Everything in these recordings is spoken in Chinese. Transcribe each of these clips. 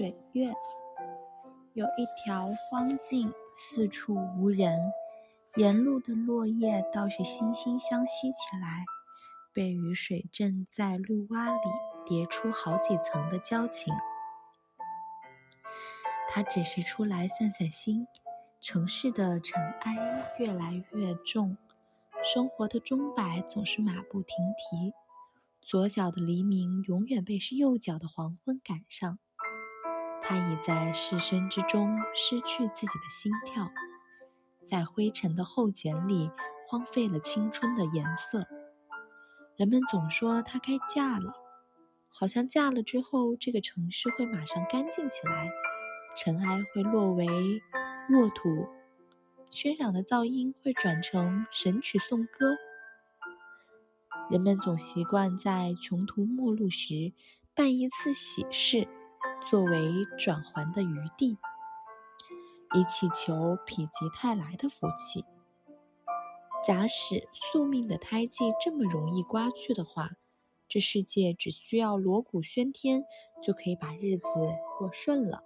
水月，有一条荒径，四处无人，沿路的落叶倒是惺惺相惜起来，被雨水正在绿洼里叠出好几层的交情。他只是出来散散心。城市的尘埃越来越重，生活的钟摆总是马不停蹄。左脚的黎明永远被是右脚的黄昏赶上。他已在失声之中失去自己的心跳，在灰尘的厚茧里荒废了青春的颜色。人们总说她该嫁了，好像嫁了之后，这个城市会马上干净起来，尘埃会落为。沃土喧嚷的噪音会转成神曲颂歌。人们总习惯在穷途末路时办一次喜事，作为转还的余地，以祈求否极泰来的福气。假使宿命的胎记这么容易刮去的话，这世界只需要锣鼓喧天，就可以把日子过顺了。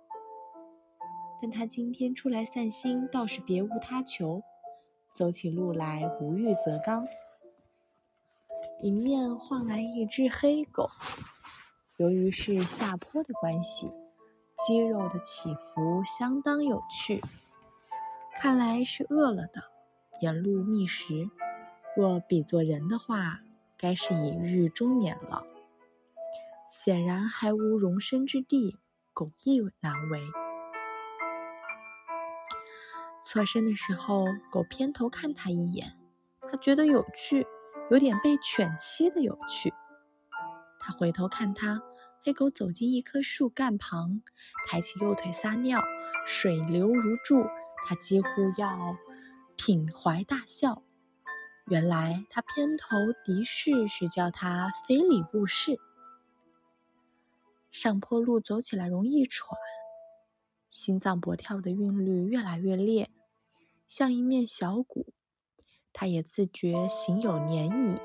但他今天出来散心，倒是别无他求，走起路来无欲则刚。迎面晃来一只黑狗，由于是下坡的关系，肌肉的起伏相当有趣，看来是饿了的，沿路觅食。若比作人的话，该是已逾中年了，显然还无容身之地，狗亦难为。侧身的时候，狗偏头看他一眼，他觉得有趣，有点被犬欺的有趣。他回头看他，黑狗走进一棵树干旁，抬起右腿撒尿，水流如注，他几乎要品怀大笑。原来他偏头敌视是叫他非礼勿视。上坡路走起来容易喘。心脏搏跳的韵律越来越烈，像一面小鼓。他也自觉行有年矣，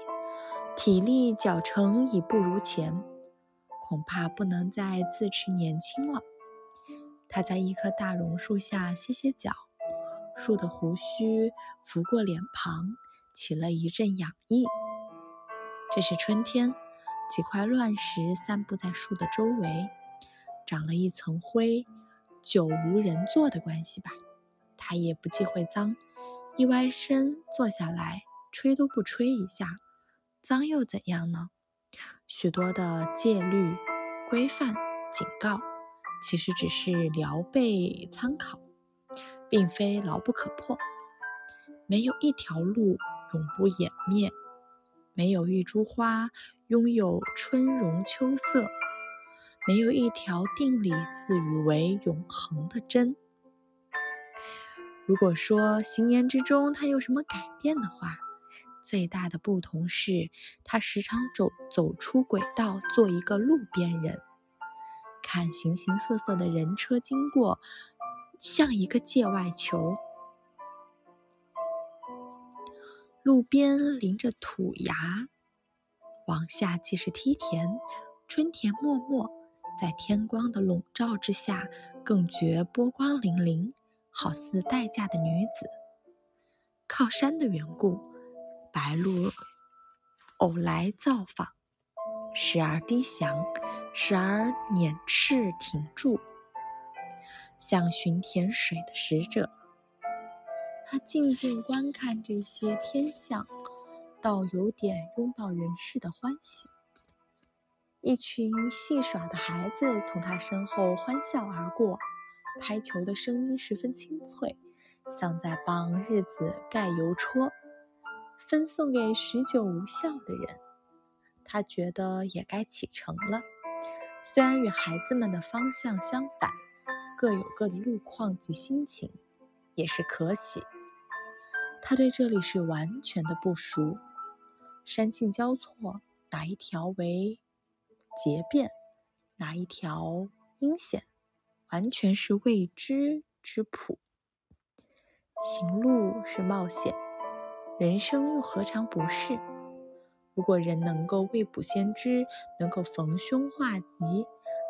体力脚程已不如前，恐怕不能再自持年轻了。他在一棵大榕树下歇歇脚，树的胡须拂过脸庞，起了一阵痒意。这是春天，几块乱石散布在树的周围，长了一层灰。久无人坐的关系吧，他也不忌讳脏，一歪身坐下来，吹都不吹一下，脏又怎样呢？许多的戒律、规范、警告，其实只是聊备参考，并非牢不可破。没有一条路永不湮灭，没有一株花拥有春容秋色。没有一条定理自诩为永恒的真。如果说行年之中它有什么改变的话，最大的不同是他时常走走出轨道，做一个路边人，看形形色色的人车经过，像一个界外球。路边临着土崖，往下即是梯田，春田漠漠。在天光的笼罩之下，更觉波光粼粼，好似待嫁的女子。靠山的缘故，白鹭偶来造访，时而低翔，时而捻翅停住，像寻甜水的使者。他静静观看这些天象，倒有点拥抱人世的欢喜。一群戏耍的孩子从他身后欢笑而过，拍球的声音十分清脆，像在帮日子盖邮戳，分送给许久无效的人。他觉得也该启程了，虽然与孩子们的方向相反，各有各的路况及心情，也是可喜。他对这里是完全的不熟，山径交错，哪一条为？结变，哪一条阴险，完全是未知之谱。行路是冒险，人生又何尝不是？如果人能够未卜先知，能够逢凶化吉，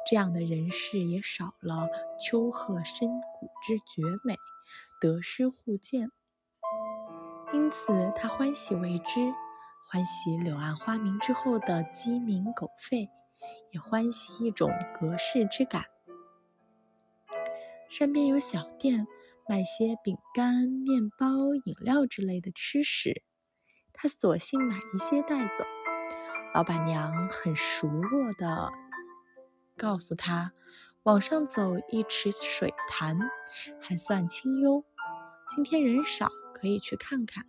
这样的人世也少了丘壑深谷之绝美，得失互见。因此，他欢喜未知，欢喜柳暗花明之后的鸡鸣狗吠，也欢喜一种隔世之感。身边有小店，卖些饼干、面包、饮料之类的吃食，他索性买一些带走。老板娘很熟络的告诉他，往上走一尺水潭，还算清幽。今天人少，可以去看看。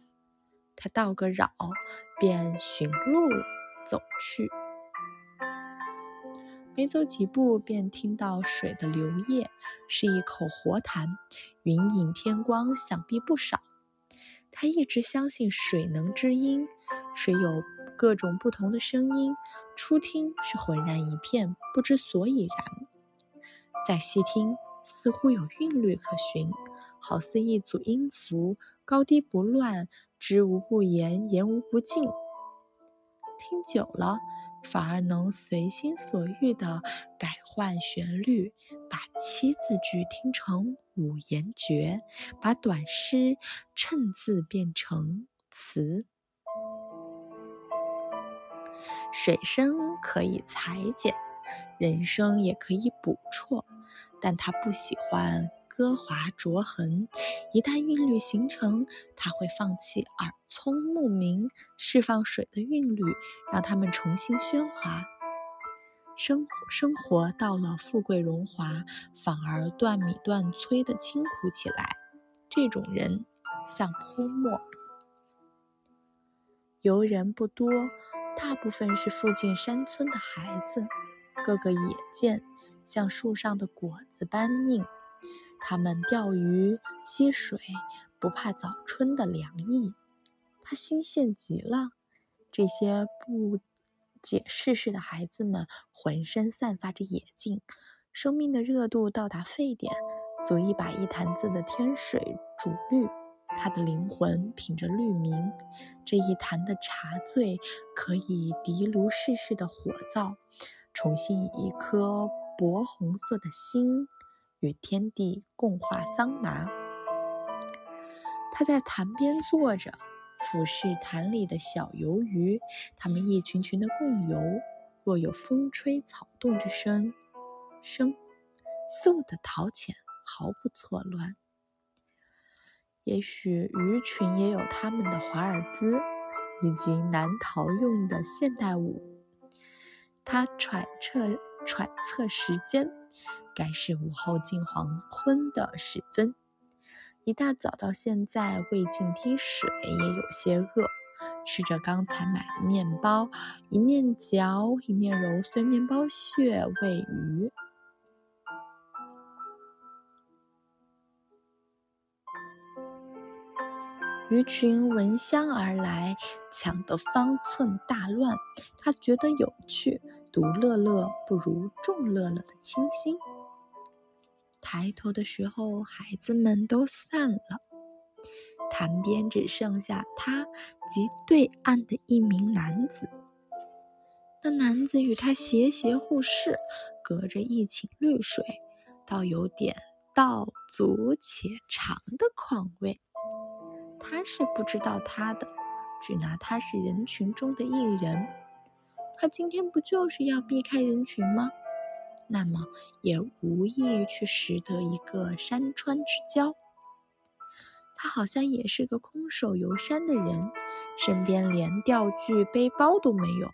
他道个扰，便寻路走去。没走几步，便听到水的流液，是一口活潭，云影天光，想必不少。他一直相信水能知音，水有各种不同的声音，初听是浑然一片，不知所以然。再细听，似乎有韵律可循，好似一组音符，高低不乱，知无不言，言无不尽。听久了。反而能随心所欲地改换旋律，把七字句听成五言绝，把短诗衬字变成词。水声可以裁剪，人声也可以补绰，但他不喜欢。歌华灼痕，一旦韵律形成，他会放弃耳聪目明，释放水的韵律，让他们重新喧哗。生生活到了富贵荣华，反而断米断炊的清苦起来。这种人像泼墨，游人不多，大部分是附近山村的孩子，个个野见，像树上的果子般硬。他们钓鱼吸水，不怕早春的凉意。他新鲜极了。这些不解世事的孩子们，浑身散发着野劲，生命的热度到达沸点，足以把一坛子的天水煮绿。他的灵魂品着绿茗，这一坛的茶醉，可以涤炉世事的火灶，重新以一颗薄红色的心。与天地共话桑麻。他在潭边坐着，俯视潭里的小游鱼，它们一群群的共游。若有风吹草动之声，声嗖的陶潜，毫不错乱。也许鱼群也有他们的华尔兹，以及难逃用的现代舞。他揣测揣测时间。该是午后近黄昏的时分，一大早到现在未进滴水，也有些饿。吃着刚才买的面包，一面嚼一面揉碎面包屑喂鱼。鱼群闻香而来，抢得方寸大乱。他觉得有趣，独乐乐不如众乐乐的清新。抬头的时候，孩子们都散了，潭边只剩下他及对岸的一名男子。那男子与他斜斜互视，隔着一顷绿水，倒有点道阻且长的况味。他是不知道他的，只拿他是人群中的一人。他今天不就是要避开人群吗？那么也无意去识得一个山川之交。他好像也是个空手游山的人，身边连钓具、背包都没有，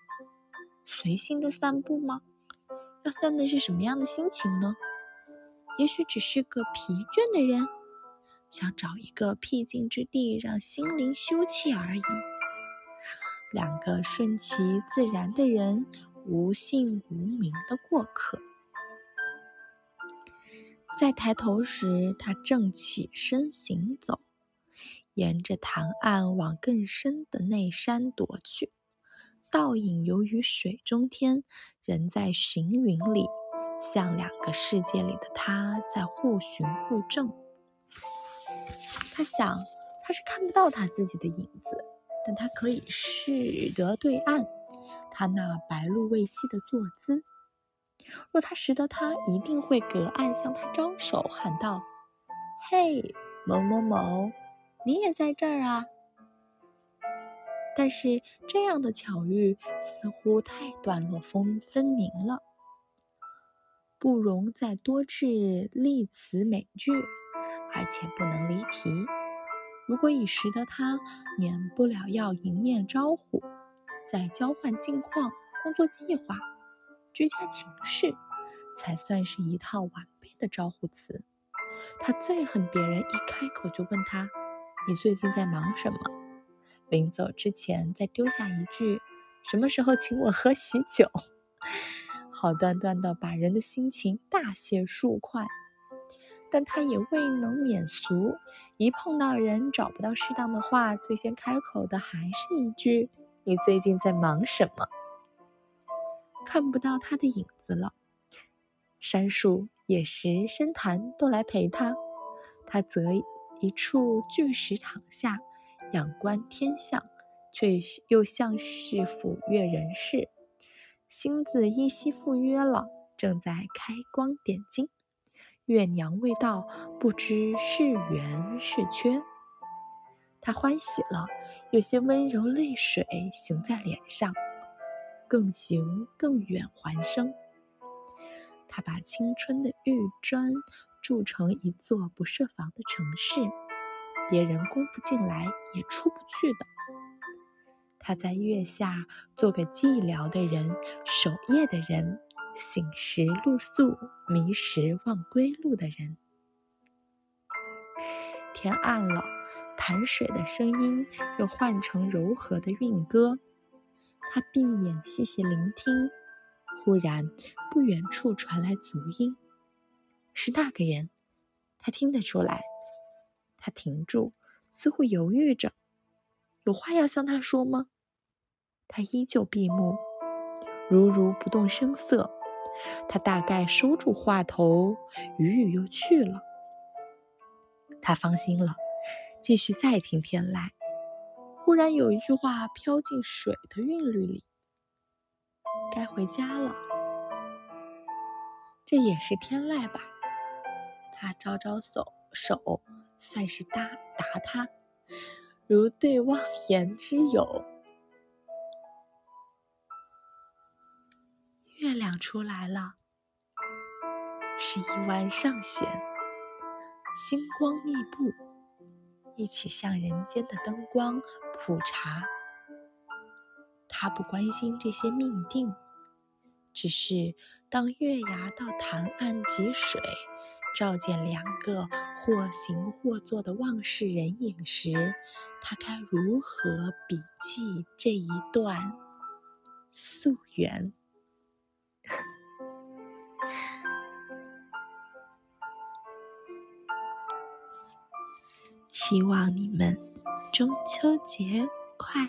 随性的散步吗？要散的是什么样的心情呢？也许只是个疲倦的人，想找一个僻静之地让心灵休憩而已。两个顺其自然的人，无姓无名的过客。在抬头时，他正起身行走，沿着潭岸往更深的内山踱去。倒影游于水中天，人在行云里，像两个世界里的他在互寻互证。他想，他是看不到他自己的影子，但他可以视得对岸，他那白露未晞的坐姿。若他识得他，一定会隔岸向他招手，喊道：“嘿，某某某，你也在这儿啊！”但是这样的巧遇似乎太段落分分明了，不容再多置例词美句，而且不能离题。如果已识得他，免不了要迎面招呼，再交换近况、工作计划、居家情事，才算是一套完备的招呼词。他最恨别人一开口就问他：“你最近在忙什么？”临走之前再丢下一句：“什么时候请我喝喜酒？” 好端端的把人的心情大卸数块。但他也未能免俗，一碰到人找不到适当的话，最先开口的还是一句：“你最近在忙什么？”看不到他的影子了，山树、野石、深潭都来陪他，他则一处巨石躺下。仰观天象，却又像是抚悦人世，星子依稀赴约了，正在开光点睛。月娘未到，不知是圆是缺。他欢喜了，有些温柔泪水行在脸上，更行更远还生。他把青春的玉砖筑成一座不设防的城市。别人攻不进来，也出不去的。他在月下做个寂寥的人，守夜的人，醒时露宿，迷时忘归路的人。天暗了，潭水的声音又换成柔和的韵歌。他闭眼细细聆听，忽然不远处传来足音，是那个人。他听得出来。他停住，似乎犹豫着，有话要向他说吗？他依旧闭目，如如不动声色。他大概收住话头，语语又去了。他放心了，继续再听天籁。忽然有一句话飘进水的韵律里：“该回家了。”这也是天籁吧？他招招手手。算是答答他，如对望言之友。月亮出来了，是一弯上弦，星光密布，一起向人间的灯光普查。他不关心这些命定，只是当月牙到潭岸汲水。照见两个或行或坐的忘世人影时，他该如何笔记这一段溯源？希望你们中秋节快！